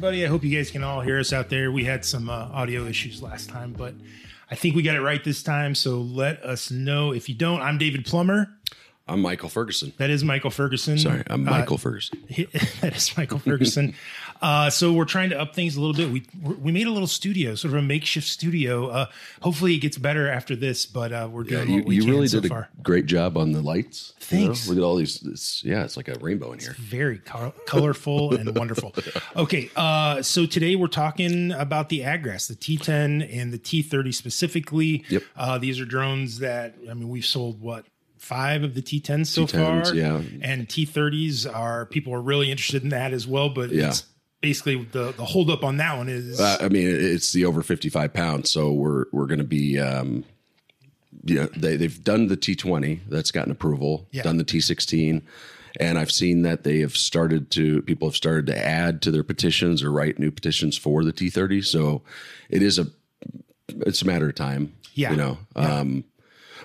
everybody. I hope you guys can all hear us out there. We had some uh, audio issues last time, but I think we got it right this time. So let us know if you don't. I'm David Plummer. I'm Michael Ferguson. That is Michael Ferguson. Sorry, I'm Uh, Michael Ferguson. that is Michael Ferguson. uh, so we're trying to up things a little bit. We we made a little studio, sort of a makeshift studio. Uh, hopefully, it gets better after this, but uh, we're Yeah, you, we you really so did far. a great job on the lights. you know? Thanks. Look at all these. It's, yeah, it's like a rainbow in here. very col- colorful and wonderful. Okay, uh, so today we're talking about the Agras, the T10 and the T30 specifically. Yep. Uh, these are drones that I mean we've sold what five of the T10s so T10s, far, yeah. and T30s are people are really interested in that as well. But Yeah. it's basically the the holdup on that one is Uh, I mean, it's the over 55 pounds, so we're we're going to be. Um, yeah, they they've done the T20 that's gotten approval. Yeah. Done the T16, and I've seen that they have started to people have started to add to their petitions or write new petitions for the T30. So it is a it's a matter of time. Yeah. you know. Um,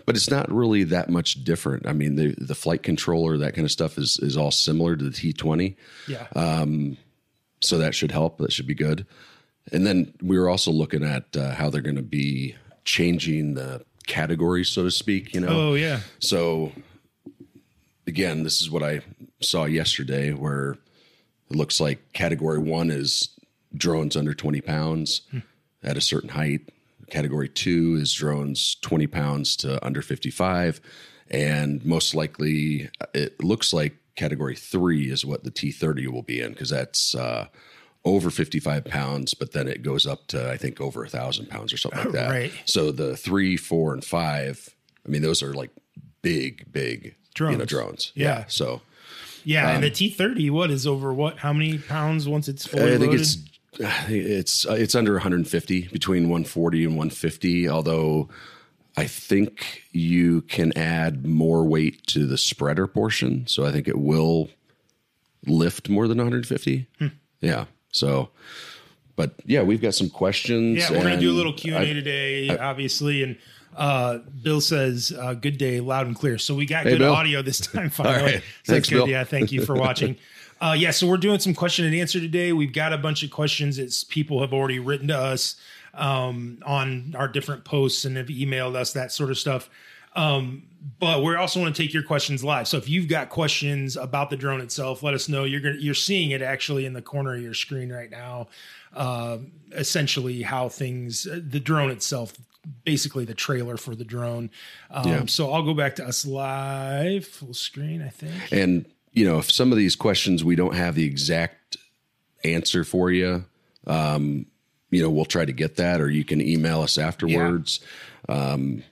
but it's not really that much different. I mean, the the flight controller, that kind of stuff, is is all similar to the T20 yeah. Um, so that should help. That should be good. And then we were also looking at uh, how they're going to be changing the categories, so to speak. You know, oh yeah. so again, this is what I saw yesterday, where it looks like category one is drones under twenty pounds at a certain height. Category two is drones twenty pounds to under fifty-five, and most likely, it looks like category three is what the T thirty will be in because that's. Uh, over 55 pounds, but then it goes up to, I think, over a thousand pounds or something like that. Right. So the three, four, and five, I mean, those are like big, big You know, Drones. drones. Yeah. So Yeah, and the T30, what is over what? How many pounds once it's fully I think loaded? it's it's uh, it's under 150, between 140 and 150. Although I think you can add more weight to the spreader portion, so I think it will lift more than 150. Hmm. Yeah. So, but yeah, we've got some questions. Yeah, we're gonna do a little Q and A I- today, obviously. And uh, Bill says, uh, "Good day, loud and clear." So we got good Bill. audio this time. Finally, right. So Thanks, good. Bill. Yeah, thank you for watching. Uh, yeah, so we're doing some question and answer today. We've got a bunch of questions that people have already written to us um, on our different posts and have emailed us that sort of stuff. Um, but we also want to take your questions live. So if you've got questions about the drone itself, let us know. You're gonna you're seeing it actually in the corner of your screen right now. Uh, essentially, how things uh, the drone itself, basically the trailer for the drone. Um, Yeah. So I'll go back to us live, full screen. I think. And you know, if some of these questions we don't have the exact answer for you, um, you know, we'll try to get that, or you can email us afterwards. Um,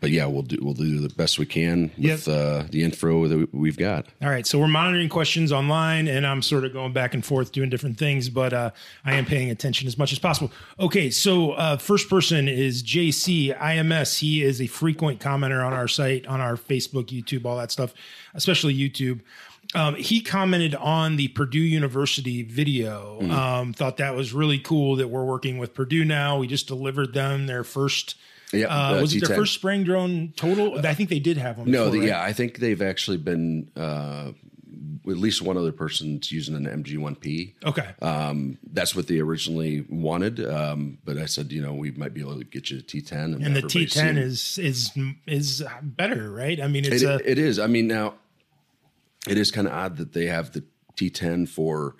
but yeah, we'll do we'll do the best we can with uh, the info that we've got. All right, so we're monitoring questions online, and I'm sort of going back and forth doing different things, but uh, I am paying attention as much as possible. Okay, so uh, first person is JC IMS. He is a frequent commenter on our site, on our Facebook, YouTube, all that stuff, especially YouTube. Um, he commented on the Purdue University video. Um, thought that was really cool that we're working with Purdue now. We just delivered them their first. Yeah, Uh, was it their first spraying drone total? I think they did have one. No, before, the, right? yeah, I think they've actually been uh, at least one other person's using an MG1P. Okay. Um, that's what they originally wanted, um, but I said, you know, we might be able to get you a T10, and the T10 seen- is is is better, right? I mean, it's It, a it is. I mean, now it is kind of odd that they have the T10 for,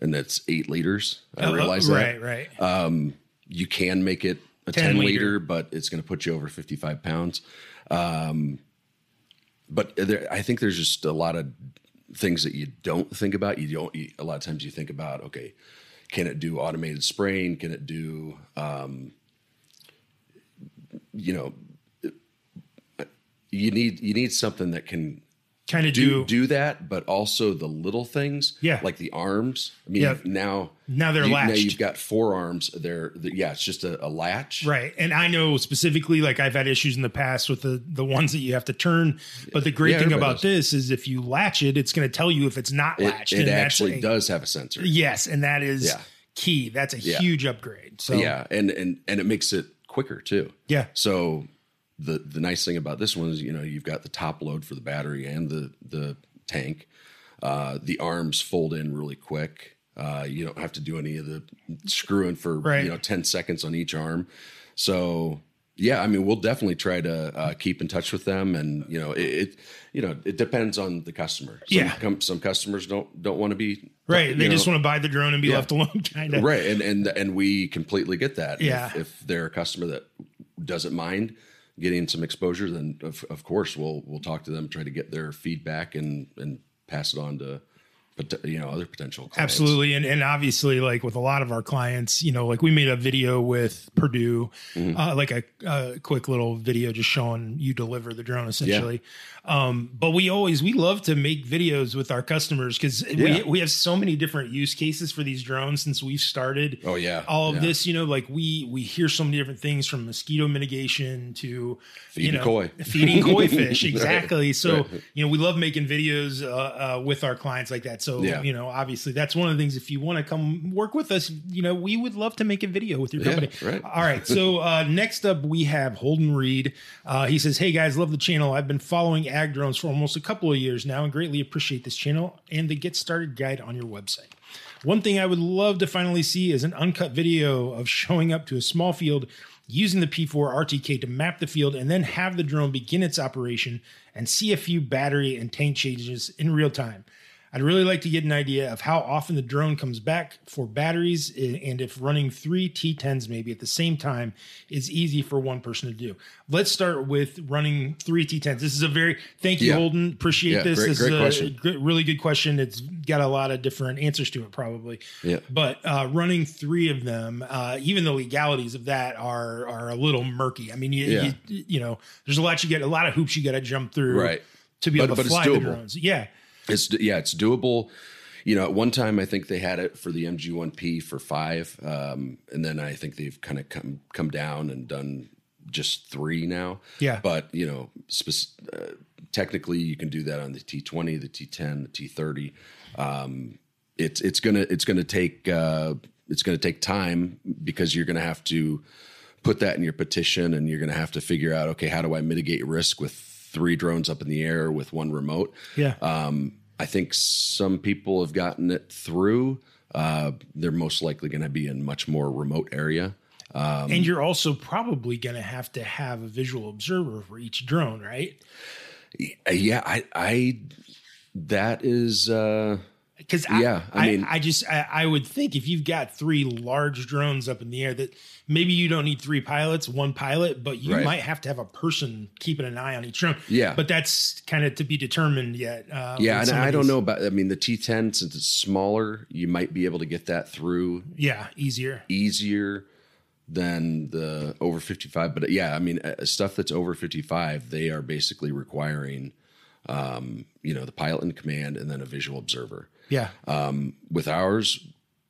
and that's eight liters. I uh, realize that right, right. you can make it a 10 10, liter. liter, but it's going to put you over 55 pounds. Um, but there, I think there's just a lot of things that you don't think about. You don't, you, a lot of times you think about, okay, can it do automated spraying? Can it do, um, you know, you need, you need something that can Kind of do, do, do that, but also the little things, Yeah. like the arms. I mean, Yeah. now Now they're you, latched. Now you've got forearms. They're, they're- yeah, it's just a, a latch. right. And I know specifically, like I've had issues in the past with the the ones that you have to turn. But the great Yeah, thing about this is if you latch it, it's going to tell you if it's not latched. it actually a- does have a sensor. Yes, and that is Yeah. key. That's a huge upgrade. So Yeah, and and and it makes it quicker too. yeah, So the the nice thing about this one is you know you've got the top load for the battery and the the tank. Uh, the arms fold in really quick. Uh, you don't have to do any of the screwing for Right. you know ten seconds on each arm. So yeah, I mean, we'll definitely try to uh, keep in touch with them, and you know, it, it you know it depends on the customer. Some, Yeah. com- some customers don't don't want to be Right. They you just want to buy the drone and be Yeah. left alone, kind of. right, and and and we completely get that. Yeah. If, if they're a customer that doesn't mind getting some exposure, then of, of course we'll we'll talk to them, try to get their feedback, and and pass it on to, pot- you know, other potential clients. Absolutely. And, and obviously, like with a lot of our clients, you know, like we made a video with Purdue, Mm-hmm. uh, like a, a quick little video just showing you deliver the drone essentially. Um, but we always, we love to make videos with our customers because Yeah. we, we have so many different use cases for these drones since we've started. Oh yeah, all of yeah. this, you know, like we we hear so many different things from mosquito mitigation to you know koi. feeding koi fish, exactly. So Right. you know, we love making videos uh, uh, with our clients like that. So Yeah. you know, obviously, that's one of the things. If you want to come work with us, you know, we would love to make a video with your Yeah, company. right. All right. So uh, next up, we have Holden Reed. Uh, he says, "Hey guys, love the channel. I've been following ag drones for almost a couple of years now, and greatly appreciate this channel and the Get Started guide on your website." One thing I would love to finally see is an uncut video of showing up to a small field using the P4 RTK to map the field and then have the drone begin its operation and see a few battery and tank changes in real time. I'd really like to get an idea of how often the drone comes back for batteries and if running three T10s maybe at the same time is easy for one person to do. Let's start with running three T10s. This is a very thank you, Yeah. Holden. Appreciate Yeah, this. great- this great is a question. good- really good question. It's got a lot of different answers to it, probably. Yeah. But uh, running three of them, uh, even the legalities of that are are a little murky. I mean, you Yeah. you, you know, there's a lot you get, a lot of hoops you got to jump through, Right. to be But- able to fly the drones. Yeah, It's yeah, it's doable. You know, at one time I think they had it for the MG1P for five, um, and then I think they've kind of come come down and done just three now. Yeah. but you know, spec- uh, technically you can do that on the T20, the T10, the T30. Um, it's it's gonna it's gonna take uh, it's gonna take time because you're gonna have to put that in your petition and you're going to have to figure out okay how do i mitigate risk with three drones up in the air with one remote yeah. um, i think some people have gotten it through uh, they're most likely going to be in much more remote area um, and you're also probably going to have to have a visual observer for each drone, right? yeah i i that is uh Because Yeah, I, I mean- I, I just I, I would think if you've got three large drones up in the air, that maybe you don't need three pilots, one pilot, but you Right. might have to have a person keeping an eye on each drone. Yeah. but that's kind of to be determined yet. Uh, yeah and i don't know about i mean the t10 since it's smaller you might be able to get that through Yeah, easier. easier than the over 55 but yeah i mean uh, stuff that's over 55 they are basically requiring um you know the pilot in command and then a visual observer Yeah. um with ours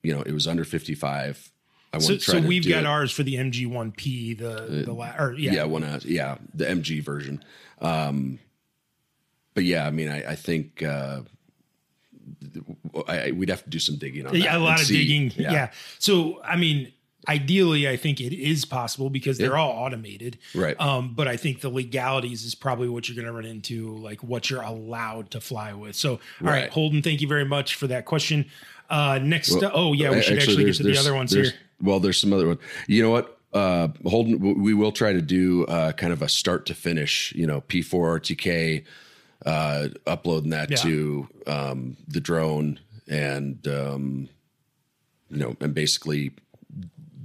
you know it was under 55 i so try so we've got it. Uh, ours for the MG1P, the the la- or yeah, yeah one uh, yeah the mg version um but yeah i mean i i think uh I, I- we'd have to do some digging on that yeah, a lot of see- digging. Yeah. So I mean, ideally, I think it is possible because they're Yeah. all automated. Right. Um, but I think the legalities is probably what you're going to run into, like what you're allowed to fly with. So, all right, Right. Holden, thank you very much for that question. Uh, next, Well, oh yeah, we should actually get to the other ones here. Well, there's some other one. You know what? Uh, Holden, we will try to do uh, kind of a start to finish. You know, P4 RTK, uh, uploading that Yeah. to um, the drone, and um, you know, and basically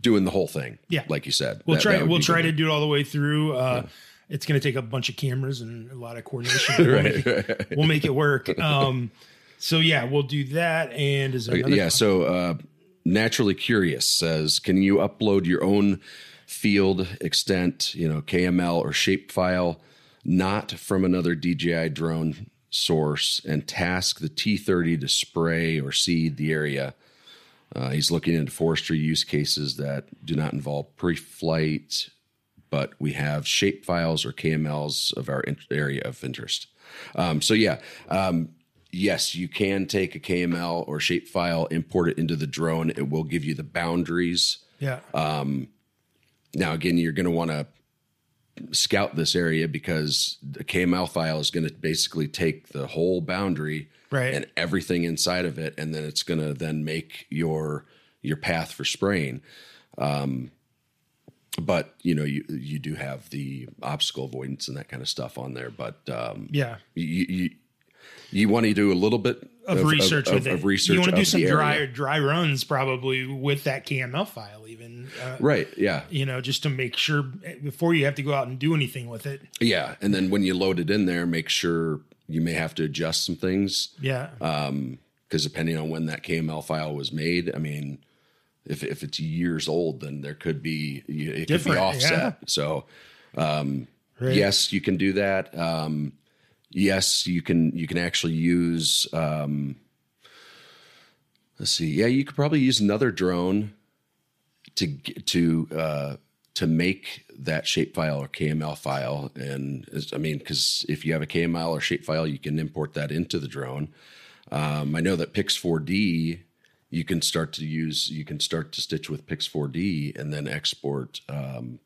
doing the whole thing. Yeah. like you said. We'll That- try. that We'll try to do it all the way through. Uh, It's going to take a bunch of cameras and a lot of coordination. but we'll, make it, we'll make it work. Um, so yeah, we'll do that. And is yeah. So, uh, naturally curious says, can you upload your own field extent, you know, KML or shape file, not from another DJI drone source, and task the T30 to spray or seed the area? Uh, he's looking into forestry use cases that do not involve pre-flight, but we have shape files or KMLs of our in- area of interest. Um, so yeah, um, yes, you can take a KML or shape file, import it into the drone. It will give you the boundaries. Yeah. Now, again, you're going to want to scout this area because the KML file is going to basically take the whole boundary Right. and everything inside of it, and then it's going to then make your your path for spraying. Um, but you know, you you do have the obstacle avoidance and that kind of stuff on there. But um, Yeah. you you, you want to do a little bit Of, research of, with of, it. of research. You want to do some dry area. dry runs probably with that KML file, even. Uh, right? Yeah, You know, just to make sure before you have to go out and do anything with it. yeah. And then when you load it in there, make sure you may have to adjust some things Yeah. because depending on when that KML file was made, I mean, if if it's years old, then there could be it could be offset. yeah. So um, Right. yes, you can do that. Um, yes, you can you can actually use. Um, let's see. Yeah, you could probably use another drone to to uh, to make that shapefile or KML file. And I mean, because if you have a KML or shapefile, you can import that into the drone. Um, I know that Pix4D, you can start to use, you can start to stitch with Pix4D and then export um,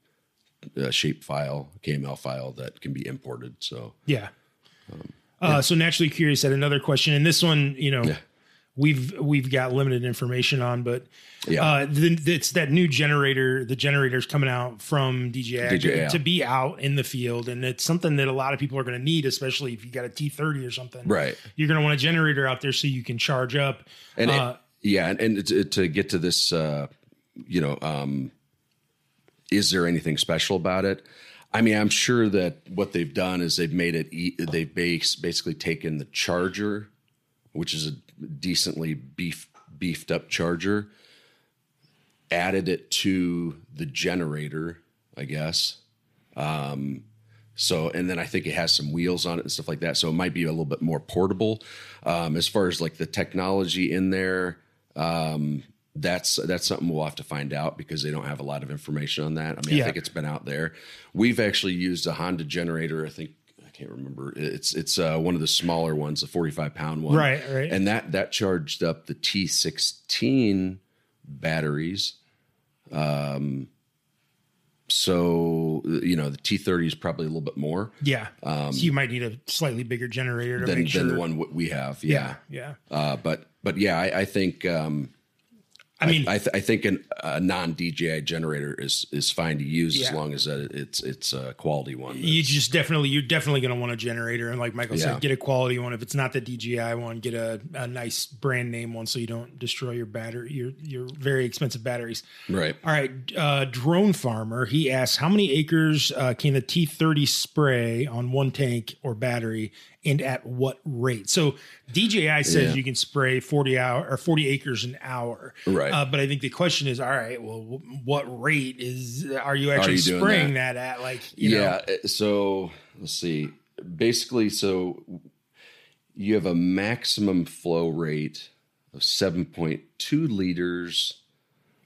a shape file, KML file that can be imported. So Yeah. uh, So naturally curious at another question, and this one, you know, Yeah. We've we've got limited information on, but Yeah. uh, the, it's that new generator. The generator's coming out from DJI, DJI. to be out in the field, and it's something that a lot of people are going to need, especially if you got a T30 or something. Right. You're going to want a generator out there so you can charge up. and it- uh, yeah, and, and to, to get to this, uh, you know, um, is there anything special about it? I mean, I'm sure that what they've done is they've made it. E- they've base, basically taken the charger, which is a decently beef beefed up charger, added it to the generator, I guess. Um, so, and then I think it has some wheels on it and stuff like that. So it might be a little bit more portable. Um, as far as like the technology in there, um, that's that's something we'll have to find out because they don't have a lot of information on that. I mean, Yeah. I think it's been out there. We've actually used a Honda generator. I think can't remember. It's it's uh, one of the smaller ones, the forty five pound one. Right, right. And that that charged up the T sixteen batteries. Um, so you know the T thirty is probably a little bit more yeah, so you might need a slightly bigger generator to than, make sure. than the one we have. yeah, Yeah. yeah. Uh, but but yeah, I, I think um, I mean, I, th- I think an, a non DJI generator is is fine to use as long as it's it's a quality one. you just definitely you're definitely going to want a generator and like michael Yeah. said get a quality one if it's not the dji one get a, a nice brand name one so you don't destroy your battery your your very expensive batteries right. all right uh drone farmer he asks how many acres uh, can the t30 spray on one tank or battery and at what rate so dji says Yeah. you can spray 40 hour or 40 acres an hour Right. uh, but i think the question is all right well wh- what rate is are you actually you spraying that? at like you yeah. know uh, So let's see. Basically, so you have a maximum flow rate of seven point two liters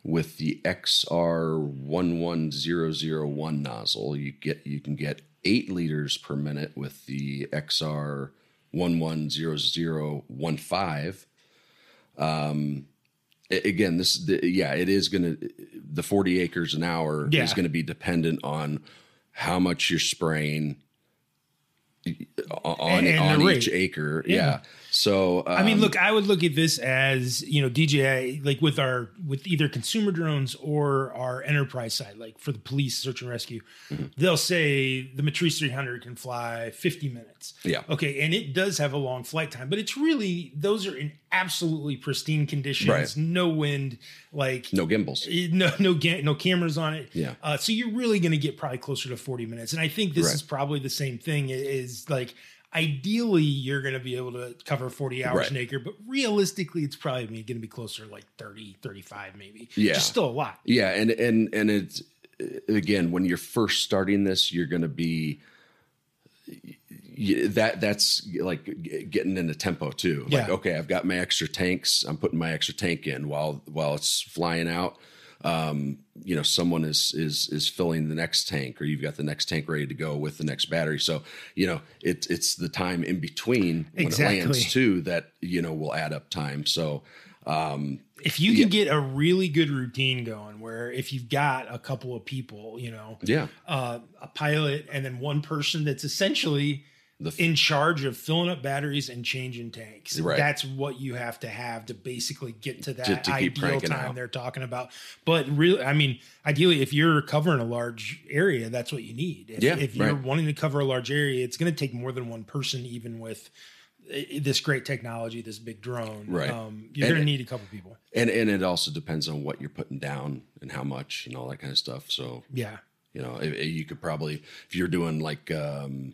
with the XR one one zero zero one nozzle. You get you can get eight liters per minute with the XR one one zero zero one five. Um, again, this the, yeah, it is going to the forty acres an hour Yeah. is going to be dependent on how much you're spraying on, And- and on each acre. Yeah. So um, I mean, look, I would look at this as you know, DJI like with our with either consumer drones or our enterprise side, like for the police search and rescue, Mm-hmm. they'll say the Matrice 300 can fly 50 minutes. Yeah. Okay, and it does have a long flight time, but it's really those are in absolutely pristine conditions, Right. no wind, like no gimbals. Eh, no no ga- no cameras on it Yeah. uh, so you're really going to get probably closer to 40 minutes and i think this Right. is probably the same thing is like ideally you're going to be able to cover 40 hours Right. an acre but realistically it's probably going to be closer to like 30 35 maybe Yeah. Just still a lot Yeah, and and and it's again when you're first starting this, you're going to be that that's like getting into tempo too. Like Yeah. okay, I've got my extra tanks. I'm putting my extra tank in while while it's flying out. Um, you know, someone is is is filling the next tank, or you've got the next tank ready to go with the next battery. So you know, it's it's the time in between when Exactly. it lands too that you know will add up time. So if you can get a really good routine going, where if you've got a couple of people, you know, Yeah. uh, a pilot and then one person that's essentially f- in charge of filling up batteries and changing tanks. Right. That's what you have to have to basically get to that to ideal time out. they're talking about. But really, I mean, ideally, if you're covering a large area, that's what you need. If, Yeah, if you're right. wanting to cover a large area, it's going to take more than one person, even with uh, this great technology, this big drone. Right. Um, you're going to need a couple people. and and it also depends on what you're putting down and how much and all that kind of stuff. So Yeah. you know, if, if you could probably if you're doing like um,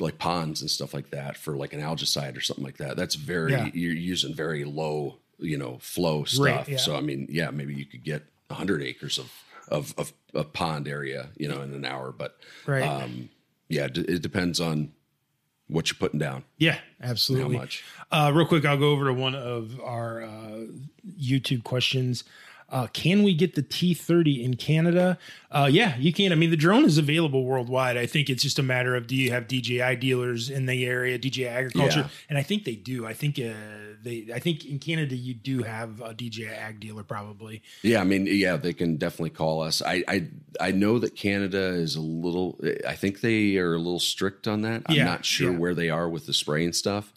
like ponds and stuff like that for like an algicide or something like that. That's very Yeah. you're using very low you know flow stuff. Right, yeah. So I mean, yeah, maybe you could get hundred acres of of of a pond area, you know, in an hour. But Right. um, yeah, it, it depends on what you're putting down, yeah. Absolutely. how much. Uh, real quick, I'll go over to one of our uh, YouTube questions. Uh, can we get the T30 in Canada? Uh, yeah, you can. I mean, the drone is available worldwide. I think it's just a matter of do you have DJI dealers in the area, DJI Agriculture, Yeah. and I think they do. I think uh, they. I think in Canada you do have a DJI Ag dealer probably. Yeah, I mean, yeah, they can definitely call us. I I I know that Canada is a little. I think they are a little strict on that. I'm Yeah, not sure yeah. where they are with the spraying stuff.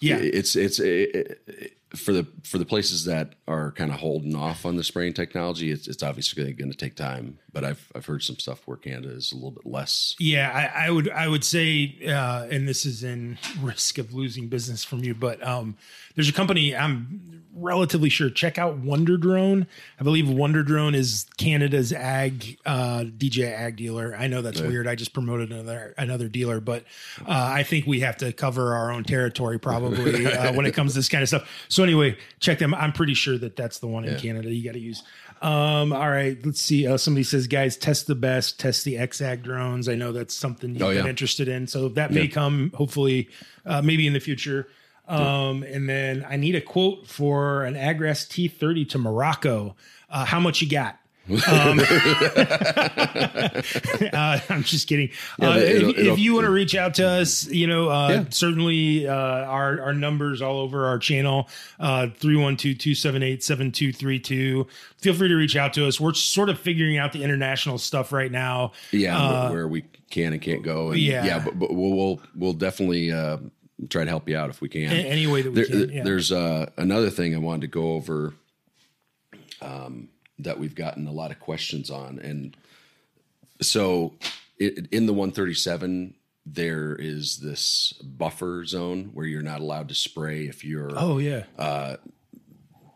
Yeah, it's it's it, it- for the for the places that are kind of holding off on the spraying technology. It's it's obviously going to take time. But I've I've heard some stuff where Canada is a little bit less. Yeah, I, I would I would say, uh, and this is in risk of losing business from you, but um, there's a company I'm relatively sure. Check out Wonder Drone. I believe Wonder Drone is Canada's ag uh, DJI ag dealer. I know that's weird. I just promoted another another dealer, but uh, I think we have to cover our own territory probably uh, when it comes to this kind of stuff. So anyway, check them. I'm pretty sure that that's the one in Canada you got to use. Um, all right, let's see. Uh, somebody says, guys, test the best, test the XAG drones. I know that's something you've Oh, been interested in. So that may Yeah. come hopefully, uh, maybe in the future. Um, and then I need a quote for an Agras T30 to Morocco. Uh, how much you got? Um, uh, I'm just kidding. Yeah, uh, it'll- if, it'll- if you want to reach out to us, you know, uh, Yeah. certainly uh, our our numbers all over our channel uh, 312-278-7232. Feel free to reach out to us. We're sort of figuring out the international stuff right now. Yeah, where, where we can and can't go. And yeah. yeah, but, but we'll, we'll we'll definitely uh, try to help you out if we can. Any way that we There- can, yeah. There's uh, another thing I wanted to go over um, that we've gotten a lot of questions on, and so it, in the 137 there is this buffer zone where you're not allowed to spray if you're Oh yeah.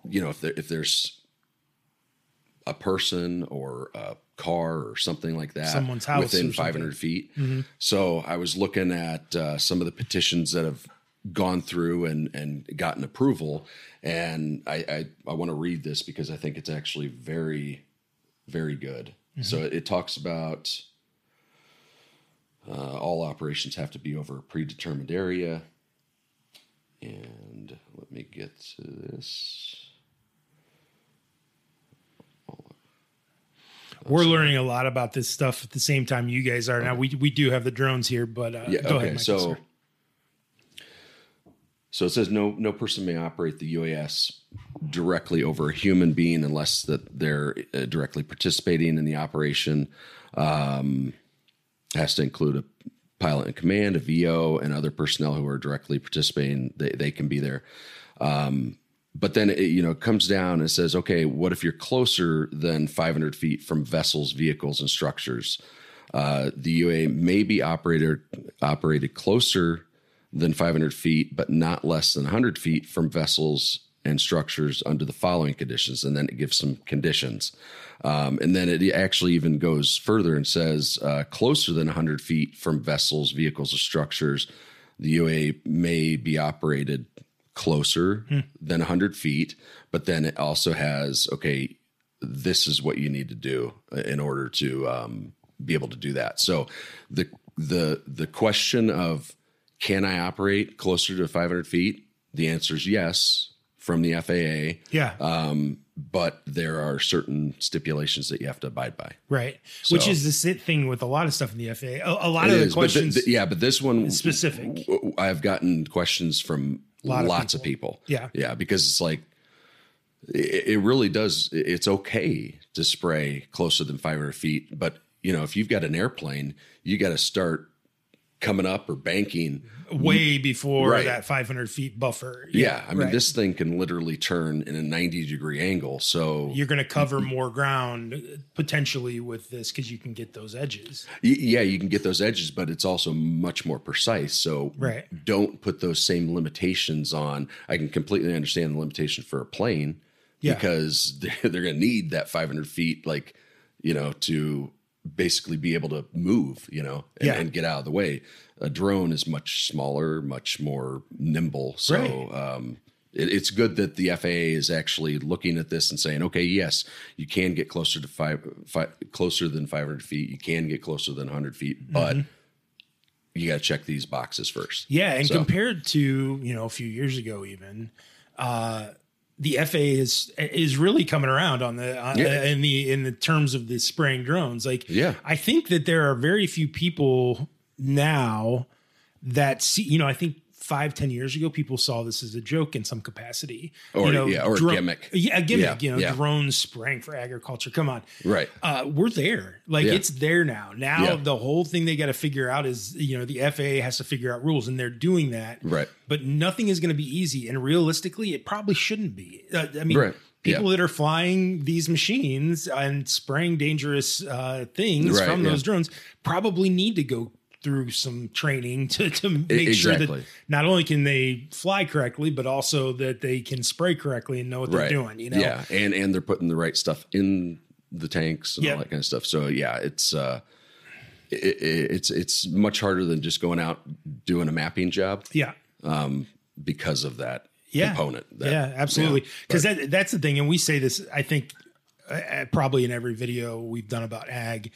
you know if there if there's a person or a car or something like that Someone's house within or something. 500 feet. So i was looking at uh, some of the petitions that have gone through and and gotten approval. And i i, I want to read this because i think it's actually very very good. So it, it talks about uh, all operations have to be over a predetermined area. And let me get to this We're learning a lot about this stuff at the same time you guys are. Now we we do have the drones here, but uh, Yeah. go okay. ahead. Michael, so, sir. so it says no no person may operate the UAS directly over a human being unless that they're uh, directly participating in the operation. Um, has to include a pilot in command, a VO, and other personnel who are directly participating. They they can be there. Um, but then it, you know comes down and says, okay, what if you're closer than 500 feet from vessels, vehicles, and structures? Uh, the UA may be operated operated closer than 500 feet, but not less than 100 feet from vessels and structures under the following conditions. And then it gives some conditions. Um, and then it actually even goes further and says uh, closer than 100 feet from vessels, vehicles, or structures, the UA may be operated closer than 100 feet. But then it also has, okay, this is what you need to do in order to um, be able to do that. So the the the question of can I operate closer to 500 feet? The answer is yes from the FAA. yeah, Um, but there are certain stipulations that you have to abide by. Right. Which is the sit thing with a lot of stuff in the FAA. A, a lot of the is, but th- questions. yeah, but this one specific. w- I've gotten questions from Lot of lots of people. Yeah. yeah, because it's like it, it really does. It's okay to spray closer than 500 feet, but you know if you've got an airplane, you got to start coming up or banking. Mm-hmm. Way before Right. that 500 feet buffer. Yeah, I mean right. this thing can literally turn in a 90 degree angle. So You're going to cover more ground uh, potentially with this because you can get those edges. Y- yeah, you can get those edges, but it's also much more precise. So Right. don't put those same limitations on. I can completely understand the limitation for a plane Yeah. because they're, they're going to need that 500 feet, like, you know, to basically be able to move, you know, and, Yeah. and get out of the way. A drone is much smaller, much more nimble. So, Right. um, it, it's good that the FAA is actually looking at this and saying, okay, yes, you can get closer to five, five closer than 500 feet. You can get closer than 100 feet, but you got to check these boxes first. Mm-hmm. Yeah, and So- compared to you know a few years ago, even uh, the FAA is is really coming around on the uh, Yeah. in the in the terms of the spraying drones. Like, Yeah. I think that there are very few people now that see. You know, I think five ten years ago, people saw this as a joke in some capacity, Or- you know, yeah, or a gimmick. Yeah, a gimmick. Yeah, you know, yeah. drones spraying for agriculture. Come on, Right. uh, we're there. Like Yeah. it's there now. Now the whole thing they got to figure out is you know the FAA has to figure out rules, and they're doing that. Right. But nothing is going to be easy, and realistically, it probably shouldn't be. Uh, I mean, Right. people that are flying these machines and spraying dangerous uh, things Right, from those drones probably need to go through some training to to make sure that not only can they fly correctly, but also that they can spray correctly and know what they're doing. You know, Yeah. And, and they're putting the right stuff in the tanks and Yep. all that kind of stuff. So yeah, it's, uh, it, it, it's, it's much harder than just going out doing a mapping job yeah. Um, because of that yeah. component. That, yeah, absolutely. yeah. Because that that's the thing, and we say this. I think uh, probably in every video we've done about ag.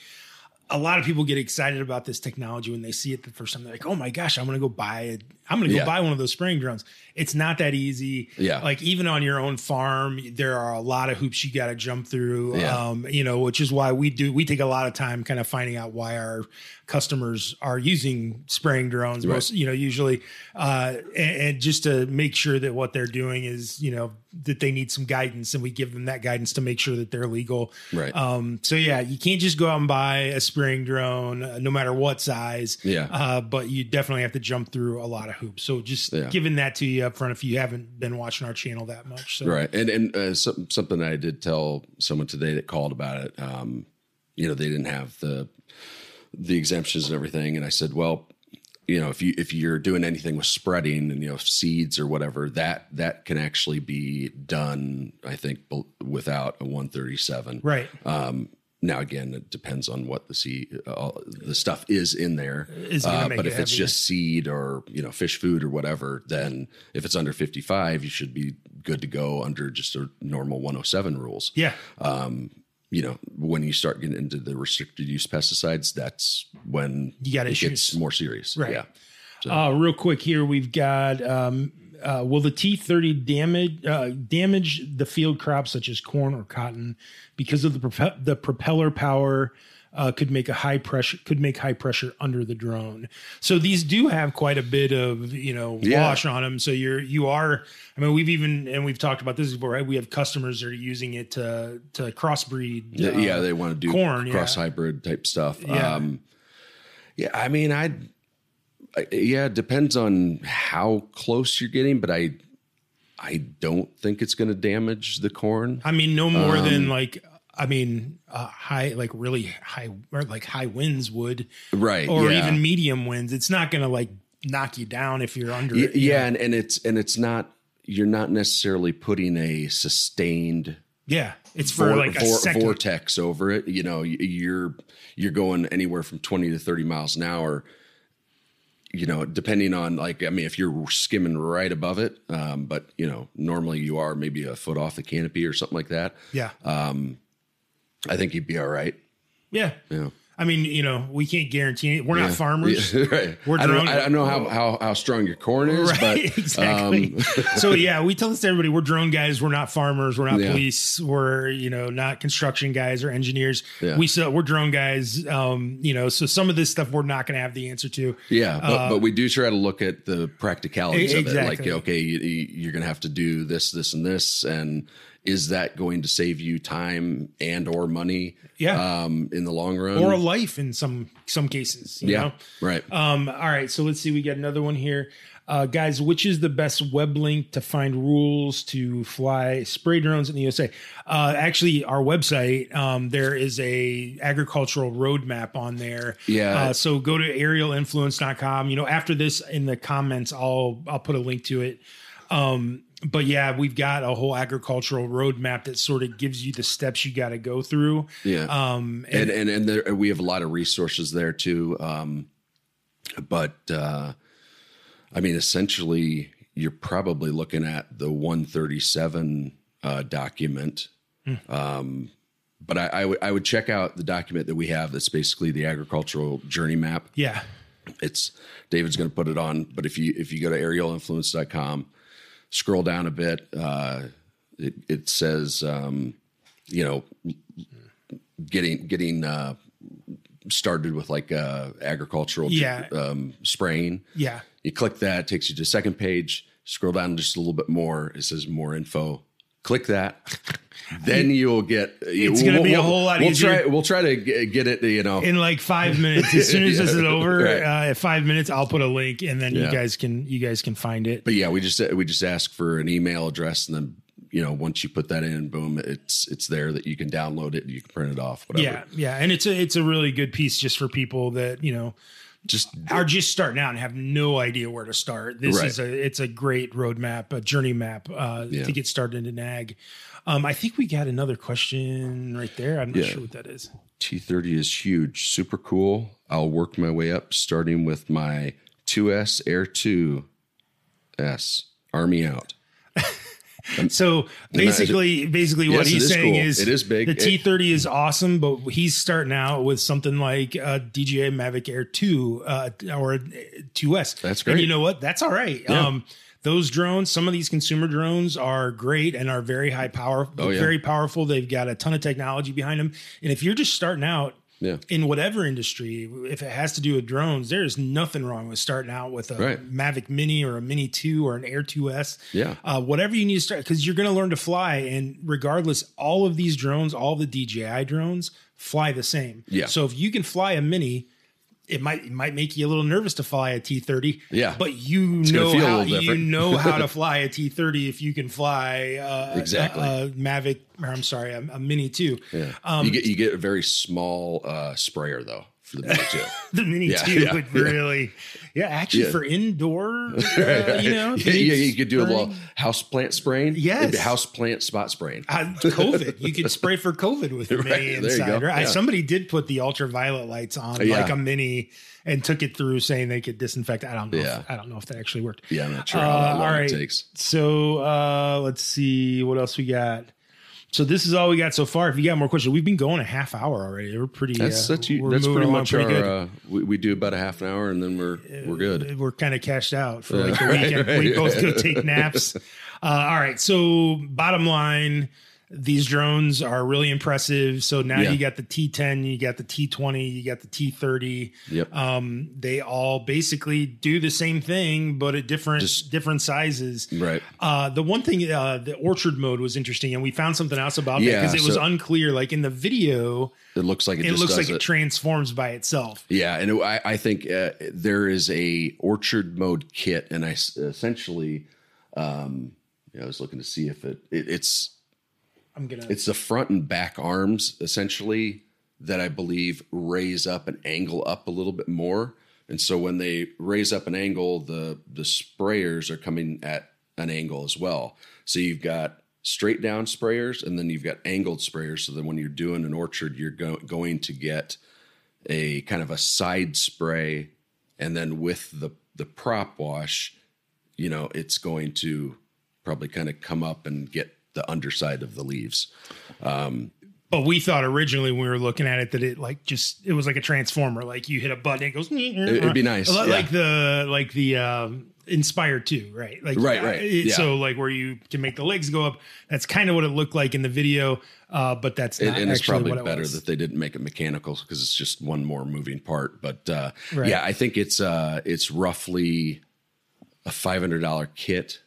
A lot of people get excited about this technology when they see it the first time. They're like, "Oh my gosh, I'm going to go buy it. I'm going to go Yeah. buy one of those spraying drones." It's not that easy. Yeah. like even on your own farm, there are a lot of hoops you got to jump through. Yeah. Um, you know, which is why we do. We take a lot of time kind of finding out why our customers are using spraying drones. Right. Most, you know, usually, uh, and, and just to make sure that what they're doing is, you know, that they need some guidance, and we give them that guidance to make sure that they're legal. Right. Um, so yeah, you can't just go out and buy a spraying drone, uh, no matter what size. Yeah. Uh, but you definitely have to jump through a lot of hoops. So just Yeah. giving that to you up front if you haven't been watching our channel that much. So Right. And, and, uh, some, something I did tell someone today that called about it, um, you know, they didn't have the, the exemptions and everything. And I said, well, you know, if you, if you're doing anything with spreading and, you know, seeds or whatever, that, that can actually be done, I think, without a 137. right. Um, now again, it depends on what the seed, uh, the stuff is in there. Is Uh, but it if it's just seed or you know fish food or whatever, then if it's under fifty five, you should be good to go under just a normal one hundred seven rules. yeah. You know, when you start getting into the restricted use pesticides, that's when You got it issues. gets more serious. Right. Yeah. Uh, real quick here, we've got um, uh, will the T30 damage uh, damage the field crops such as corn or cotton because of the prope- the propeller power uh, could make a high pressure could make high pressure under the drone. So these do have quite a bit of you know Yeah. wash on them. So you're you are. I mean, we've even and we've talked about this before, right? We have customers that are using it to to crossbreed. Yeah, uh, yeah, they want to do corn, cross hybrid type stuff. Yeah. Um, yeah, I mean, I, I, yeah, it depends on how close you're getting, but I, I don't think it's going to damage the corn. I mean, no more Um, than like. I mean, uh, high, like really high, or like high winds would, Right. or yeah. even medium winds. It's not going to like knock you down if you're under Y- it. you yeah, know? and, and it's and it's not you're not necessarily putting a sustained yeah. It's for vor- like a vor- vortex over it. You know, you're you're going anywhere from twenty to thirty miles an hour. You know, depending on like, I mean, if you're skimming right above it, um, but you know, normally you are maybe a foot off the canopy or something like that. Yeah, I think you'd be all right. yeah. Yeah. I mean, you know, we can't guarantee it. We're not farmers. Yeah, right. We're I don't, drone- I don't know how, how, how strong your corn is, Right, but exactly. um, so yeah, we tell this to everybody: we're drone guys. We're not farmers. We're not Yeah. police. We're you know not construction guys or engineers. Yeah. We sell, we're drone guys. Um, you know, so some of this stuff we're not going to have the answer to. yeah, but, Uh, but we do try to look at the practicalities E- of it. Like, okay, you- you're going to have to do this, this, and this, and is that going to save you time and or money? Yeah. um, in the long run, Or a life in some some cases. You yeah, know? right. Um, all right, so let's see. We got another one here. Uh, guys, which is the best web link to find rules to fly spray drones in the USA? Uh, actually, our website, um, there is a agricultural roadmap on there. Yeah. Uh, so go to aerialinfluence.com. You know, after this in the comments, I'll I'll put a link to it. Um, but yeah, we've got a whole agricultural roadmap that sort of gives you the steps you got to go through. Yeah. Um, and and and there, we have a lot of resources there too. Um, but uh, I mean, essentially, you're probably looking at the 137 uh, document. Um, but I, I would I would check out the document that we have. That's basically the agricultural journey map. yeah. It's David's going to put it on. But if you if you go to aerialinfluence.com, scroll down a bit, uh, it, it says, um, you know, getting getting uh, started with like uh, agricultural Yeah. um, spraying. Yeah. You click that, takes you to the second page. Scroll down just a little bit more. It says more info. Click that. Then you'll get. It's gonna be a whole lot we'll easier. Try, we'll try to get it. You know, in like five minutes. As soon as this is over, Right. uh, at five minutes, I'll put a link, and then you guys can you guys can find it. but yeah, we just we just ask for an email address, and then you know once you put that in, boom, it's it's there that you can download it, you can print it off, whatever. yeah, yeah, and it's a it's a really good piece just for people that you know just are just starting out and have no idea where to start. This Right. is a it's a great roadmap, a journey map uh, Yeah. to get started in ag. Um, I think we got another question right there. I'm not Yeah. sure what that is. T30 is huge, super cool. I'll work my way up, starting with my 2S Air 2S Army out. So basically, basically what Yes, he's is saying cool. is It is big. The T thirty is awesome, but he's starting out with something like a DJI Mavic Air two uh, or two S. That's great. And you know what? That's all right. Yeah. Um, those drones, some of these consumer drones are great and are very high power, Oh, yeah. very powerful. They've got a ton of technology behind them. And if you're just starting out, Yeah. in whatever industry, if it has to do with drones, there is nothing wrong with starting out with a Right. Mavic Mini or a Mini 2 or an Air 2S. Yeah. Uh, whatever you need to start, because you're going to learn to fly. And regardless, all of these drones, all the DJI drones fly the same. Yeah. So if you can fly a Mini, it might it might make you a little nervous to fly a T thirty. Yeah. But you gonna know how you know how to fly a T thirty if you can fly uh, Exactly. a, a Mavic or I'm sorry, a, a Mini two. Yeah. Um, you get you get a very small uh, sprayer though for the Mini two. the mini Yeah, two yeah, would yeah. really, yeah, actually for indoor, uh, you know, yeah, you could do a little house plant spraying. Yes. House plant spot spraying. Uh, COVID, you could spray for COVID with the Right, mini inside. right? I- somebody did put the ultraviolet lights on like a mini and took it through, saying they could disinfect. I don't know. Yeah. If, I don't know if that actually worked. Yeah, I'm not sure Uh, how long all right. it takes. So uh, let's see what else we got. So this is all we got so far. If you got more questions, we've been going a half hour already. We're pretty. That's uh, that's, we're that's pretty much our. good. Uh, we, we do about a half an hour and then we're we're good. we're kind of cashed out for like Yeah. the weekend. Right, we right. both go take naps. Uh, all right. So bottom line, these drones are really impressive. So now Yeah. you got the T10, you got the T20, you got the T30. Yep. Um, they all basically do the same thing, but at different Just- different sizes. Right. Uh, the one thing, uh, the orchard mode was interesting, and we found something else about that Yeah, because it was unclear. Like in the video, It looks like it, it looks like it. it. transforms by itself. Yeah, and it, I, I think uh, there is a orchard mode kit, and I essentially, um, yeah, I was looking to see if it it's I'm gonna. it's the front and back arms essentially that I believe raise up and angle up a little bit more, and so when they raise up an angle, the the sprayers are coming at an angle as well. So you've got straight down sprayers, and then you've got angled sprayers. So that when you're doing an orchard, you're go- going to get a kind of a side spray, and then with the the prop wash, you know, it's going to probably kind of come up and get the underside of the leaves. But But we thought originally when we were looking at it that it like just it was like a transformer. Like you hit a button, it goes. It'd be nice, Like, yeah. the like the um, Inspire two, right? Like Right, right, it- yeah. So like where you can make the legs go up. That's kind of what it looked like in the video, uh, but that's not and, and it's probably what it better was. that they didn't make it mechanical because it's just one more moving part. But uh, Right. yeah, I think it's uh, it's roughly a five hundred dollar kit.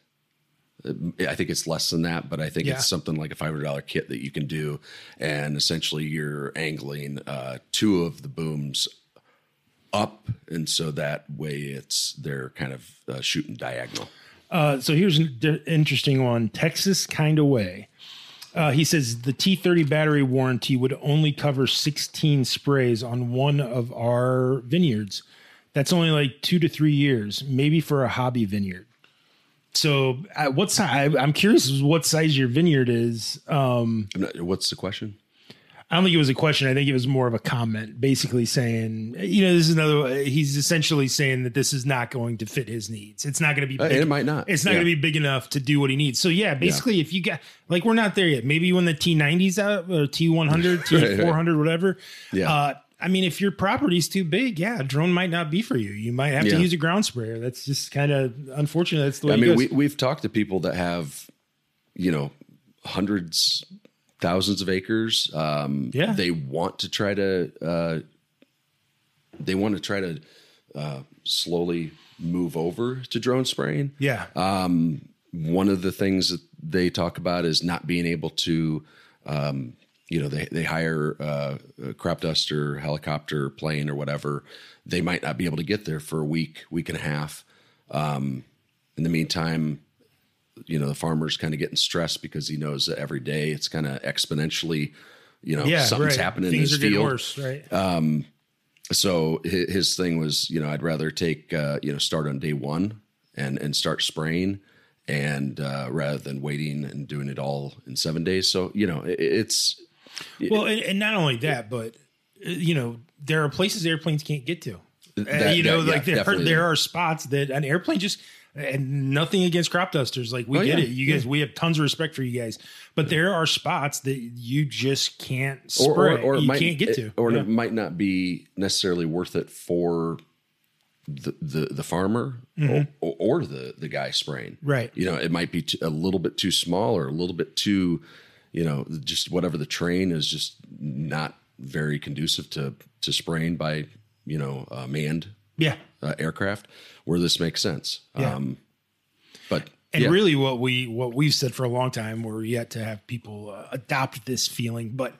I think it's less than that, but I think Yeah. it's something like a five hundred dollar kit that you can do, and essentially you're angling uh, two of the booms up, and so that way it's they're kind of uh, shooting diagonal. Uh, so here's an d- interesting one. Texas kind of way. Uh, he says the T30 battery warranty would only cover 16 sprays on one of our vineyards. That's only like two to three years, maybe for a hobby vineyard. So, uh, what size? I'm curious what size your vineyard is. Um, not, what's the question? I don't think it was a question. I think it was more of a comment, basically saying, you know, this is another. He's essentially saying that this is not going to fit his needs. It's not going to be. Uh, big- it might not. It's not Yeah. going to be big enough to do what he needs. So yeah, basically, if you got like, we're not there yet. Maybe when the T90s out or T100, T400, whatever. Yeah. Uh, I mean, if your property's too big, yeah, a drone might not be for you. You might have Yeah. to use a ground sprayer. That's just kind of unfortunate. That's the way I it mean, we, we've talked to people that have, you know, hundreds, thousands of acres. Um, Yeah. They want to try to, uh, they want to try to uh, slowly move over to drone spraying. yeah. One of the things that they talk about is not being able to, um, you know, they, they hire uh, a crop duster, helicopter, plane, or whatever. They might not be able to get there for a week, week and a half. Um, in the meantime, you know, the farmer's kind of getting stressed because he knows that every day it's kind of exponentially, you know, yeah. something's right. happening Things in his field. worse, right? So hi- his thing was, you know, I'd rather take, uh, you know, start on day one and and start spraying, and uh, rather than waiting and doing it all in seven days. So you know, it, it's Well, and, and not only that, but uh, you know, there are places airplanes can't get to. Uh, That- you know, that- yeah, like there, definitely. there are spots that an airplane just and nothing against crop dusters. Like we Oh, get yeah, it. You guys, we have tons of respect for you guys, but there are spots that you just can't or spray. or, or you might, can't get to. or Yeah. it might not be necessarily worth it for the the, the farmer or, or the the guy spraying. Mm-hmm. Right. You know, it might be a little bit too small or a little bit too, you know, just whatever the train is just not very conducive to to spraying by you know uh, manned yeah. uh, aircraft where this makes sense. Yeah. Um, but And yeah. really, what we what we've said for a long time, we're yet to have people uh, adopt this feeling. But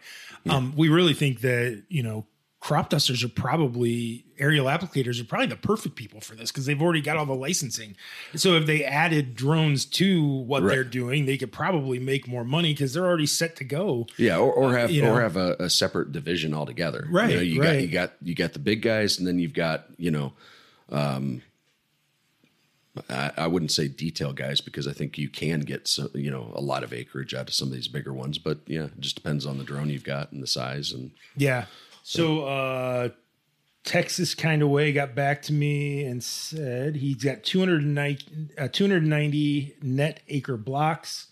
um, we really think that you know, crop dusters are probably aerial applicators are probably the perfect people for this because they've already got all the licensing. So if they added drones to what Right. they're doing, they could probably make more money because they're already set to go. Yeah, or, or have you know. or have a, a separate division altogether. Right, You, know, you right. got you got you got the big guys, and then you've got you know, um, I, I wouldn't say detail guys because I think you can get so, you know a lot of acreage out of some of these bigger ones. But yeah, it just depends on the drone you've got and the size and Yeah. So uh Texas kind of way got back to me and said he's got 290, uh, 290 net acre blocks.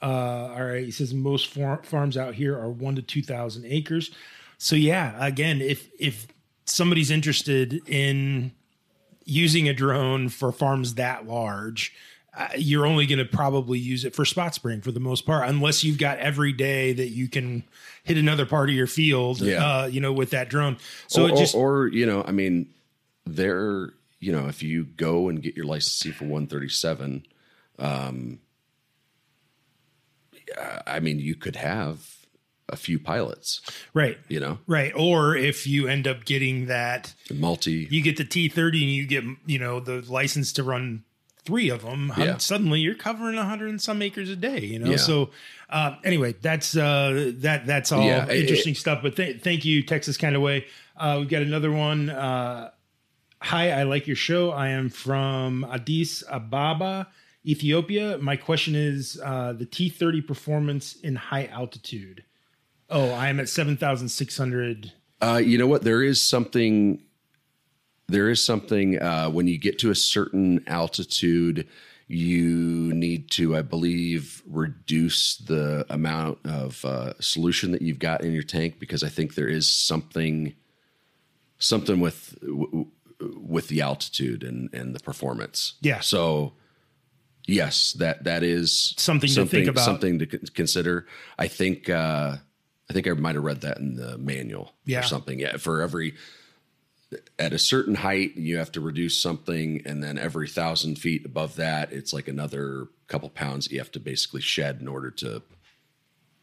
Uh, all right. He says most far- farms out here are one to 2,000 acres. So, yeah, again, if, if somebody's interested in using a drone for farms that large, uh, you're only going to probably use it for spot spraying for the most part, unless you've got every day that you can hit another part of your field, Yeah. uh, you know, with that drone. So or, it just, or, or, you know, I mean, there, you know, if you go and get your licensee for 137, um, I mean, you could have a few pilots, right, you know, right. Or if you end up getting that, multi. you get the T30 and you get, you know, the license to run three of them, Yeah. suddenly you're covering a hundred and some acres a day, you know? Yeah. So, uh, anyway, that's, uh, that, that's all Yeah, it- interesting stuff, but th- thank you, Texas kind of way. Uh, we've got another one. Uh, Hi, I like your show. I am from Addis Ababa, Ethiopia. My question is uh, the T30 performance in high altitude. Oh, I am at 7,600. Uh, you know what? There is something. There is something uh, when you get to a certain altitude, you need to, I believe, reduce the amount of uh, solution that you've got in your tank because I think there is something, something with w- with the altitude and and the performance. Yeah. So yes, that that is Something to think about. Something to consider. I think uh, I think I might have read that in the manual Yeah. or something. Yeah, for every at a certain height, you have to reduce something, and then every thousand feet above that, it's like another couple pounds you have to basically shed in order to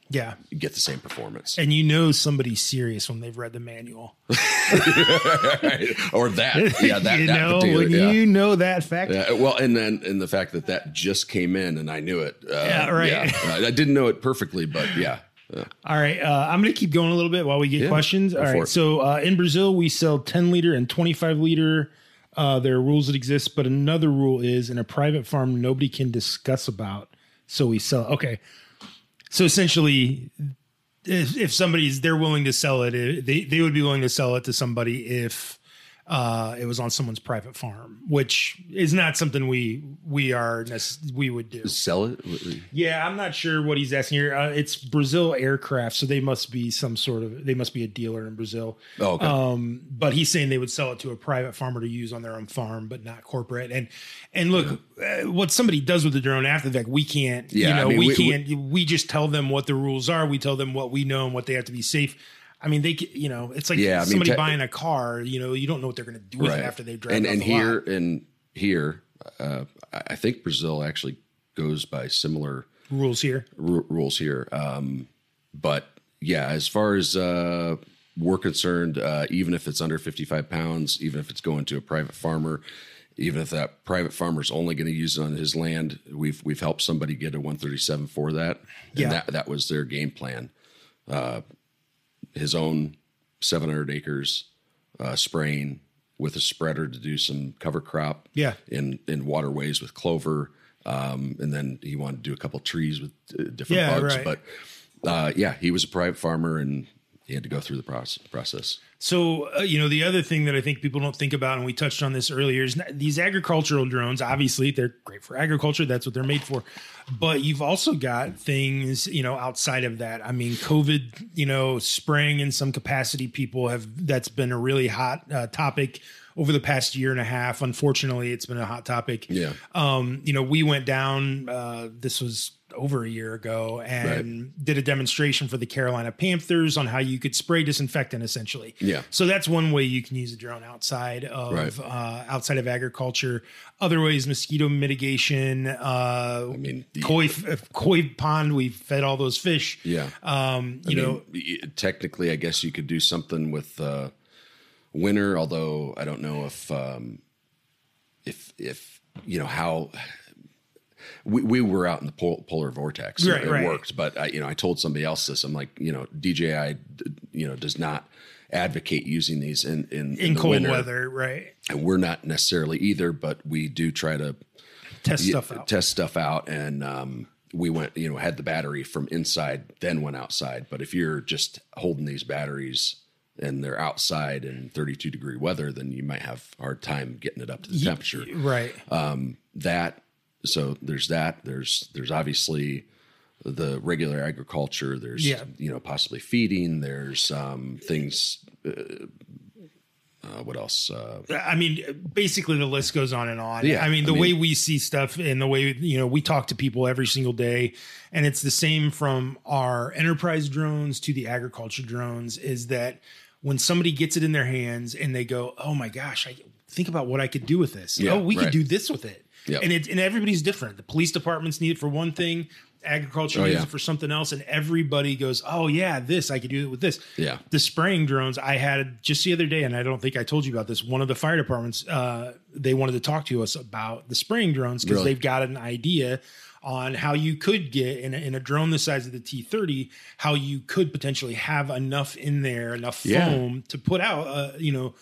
Yeah. get the same performance. And you know somebody's serious when they've read the manual. or that, yeah, that, you that know, when yeah. you know that fact. Yeah, well, and then and the fact that that just came in and I knew it. Uh, Yeah, right. yeah. I didn't know it perfectly, but yeah. Uh, All right, uh, I'm going to keep going a little bit while we get Yeah, questions. All right, so uh, in Brazil we sell 10 liter and 25 liter. Uh, there are rules that exist, but another rule is in a private farm nobody can discuss about. So we sell. Okay, so essentially, if, if somebody's they're willing to sell it, it- they they would be willing to sell it to somebody if uh, it was on someone's private farm, which is not something we we are we would do. sell it. Yeah, I'm not sure what he's asking here. Uh, it's Brazil Aircraft, so they must be some sort of they must be a dealer in Brazil. Oh, okay. Um, but he's saying they would sell it to a private farmer to use on their own farm, but not corporate. And and look, uh, what somebody does with the drone after the fact, we can't. Yeah, you I mean, we, we- we- can't. We, just tell them what the rules are. We tell them what we know and what they have to be safe. I mean, they, you know, it's like Yeah, I mean, somebody te- buying a car. You know, you don't know what they're going to do with it after they drive. and it and the here lot. and here, uh, I think Brazil actually goes by similar rules here. ru- rules here. Um, but yeah, as far as uh, we're concerned, uh, even if it's under 55 pounds, even if it's going to a private farmer, even if that private farmer's only going to use it on his land, we've we've helped somebody get a 137 for that. And Yeah. that that was their game plan. Uh, his own 700 acres uh, spraying with a spreader to do some cover crop Yeah. in in waterways with clover um, and then he wanted to do a couple trees with uh, different Yeah, bugs right. but uh, yeah he was a private farmer and he had to go through the process process So, uh, you know, the other thing that I think people don't think about, and we touched on this earlier, is these agricultural drones. Obviously, they're great for agriculture. That's what they're made for. But you've also got things, you know, outside of that. I mean, COVID, you know, spraying in some capacity, people have, that's been a really hot uh, topic over the past year and a half. Unfortunately, it's been a hot topic. Yeah. Um, you know, we went down, uh, this was over a year ago and did a demonstration for the Carolina Panthers on how you could spray disinfectant essentially. Yeah. So that's one way you can use a drone outside of Right. uh, outside of agriculture. Other ways, mosquito mitigation. Uh, I mean, the- koi koi pond. We fed all those fish. yeah Um, you I know, mean, technically i guess you could do something with uh, winter although i don't know if um, if if you know how we, we were out in the pol- polar vortex. Right, it right. worked, but I, you know, I told somebody else this. I'm like, you know, DJI, you know, does not advocate using these in in, in the cold winter. weather, right? and we're not necessarily either. But we do try to Test y- stuff out. test stuff out, and um, we went, you know, had the battery from inside, then went outside. But if you're just holding these batteries and they're outside in 32 degree weather, then you might have a hard time getting it up to the temperature right. that so there's that there's there's obviously the regular agriculture there's Yeah. you know possibly feeding there's um things uh, uh, what else uh I mean, basically the list goes on and on. Yeah, I mean, I the mean- way we see stuff and the way, you know, we talk to people every single day, and it's the same from our enterprise drones to the agriculture drones is that when somebody gets it in their hands and they go, oh my gosh, I think about what I could do with this. Yeah, oh, we could do this with it. Yep. And it, and everybody's different. The police departments need it for one thing. Agriculture Oh, needs yeah. it for something else, and everybody goes, "Oh yeah, this I could do it with this." Yeah. the spraying drones I had just the other day, and I don't think I told you about this. One of the fire departments, uh, they wanted to talk to us about the spraying drones because Really? they've got an idea on how you could get in a, in a drone the size of the T30, how you could potentially have enough in there, enough Yeah. foam to put out, uh, you know,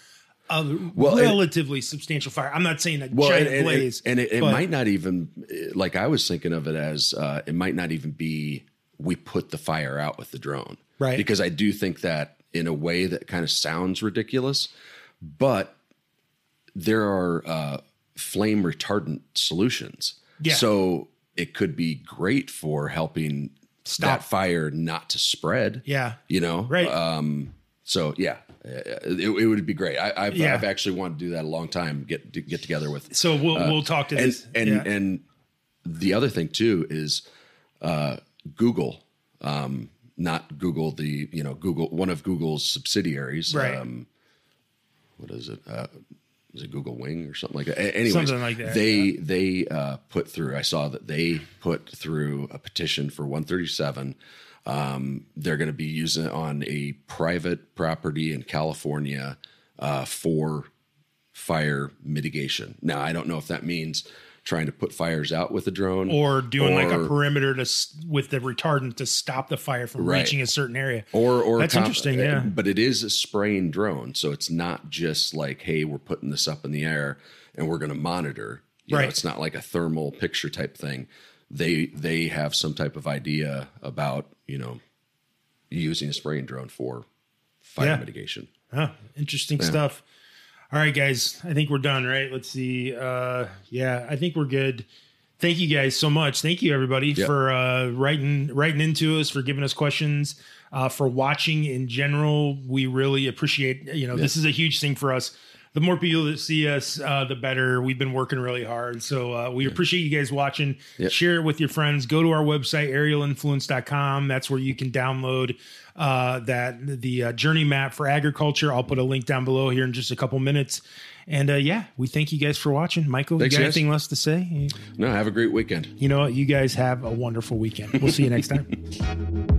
a Well, and- relatively substantial fire. I'm not saying a well giant and, and- blaze, and it, it but- might not even like i was thinking of it as uh it might not even be we put the fire out with the drone Right. because i do think that in a way that kind of sounds ridiculous but there are uh flame retardant solutions Yeah. So it could be great for helping Stop. that fire not to spread. Yeah. You know? Right. Um, so yeah, uh, it, it would be great. I, I've, Yeah. I've actually wanted to do that a long time. Get to get together with So we'll we'll talk to uh, and this. and yeah. and the other thing too is uh, Google, um, not Google the you know Google one of Google's subsidiaries. Right. Um, what is it? Uh, is it Google Wing or something like that? A- Anyways, Something like that, They they uh, put through. I saw that they put through a petition for 137. Um, they're going to be using it on a private property in California uh, for fire mitigation. Now, I don't know if that means trying to put fires out with a drone or doing like a perimeter to with the retardant to stop the fire from Right. reaching a certain area. or or That's interesting, eh, yeah. But it is a spraying drone, so it's not just like, hey, we're putting this up in the air and we're going to monitor. You know, Right. it's not like a thermal picture type thing. They they have some type of idea about you know using a spraying drone for fire Yeah. mitigation. Huh, interesting stuff. All right, guys. I think we're done, right? Let's see. Uh, yeah, I think we're good. Thank you guys so much. Thank you everybody Yep. for uh, writing writing into us, for giving us questions, uh, for watching in general. We really appreciate. You know, this is a huge thing for us. The more people that see us, uh, the better. We've been working really hard, so uh, we appreciate you guys watching. Yep. Share it with your friends. Go to our website aerialinfluence.com. That's where you can download uh, that the uh, journey map for agriculture. I'll put a link down below here in just a couple minutes. And uh, yeah, we thank you guys for watching. Michael, Thanks, you got guys. anything else to say? No, have a great weekend. You know what? You guys have a wonderful weekend. We'll see you next time.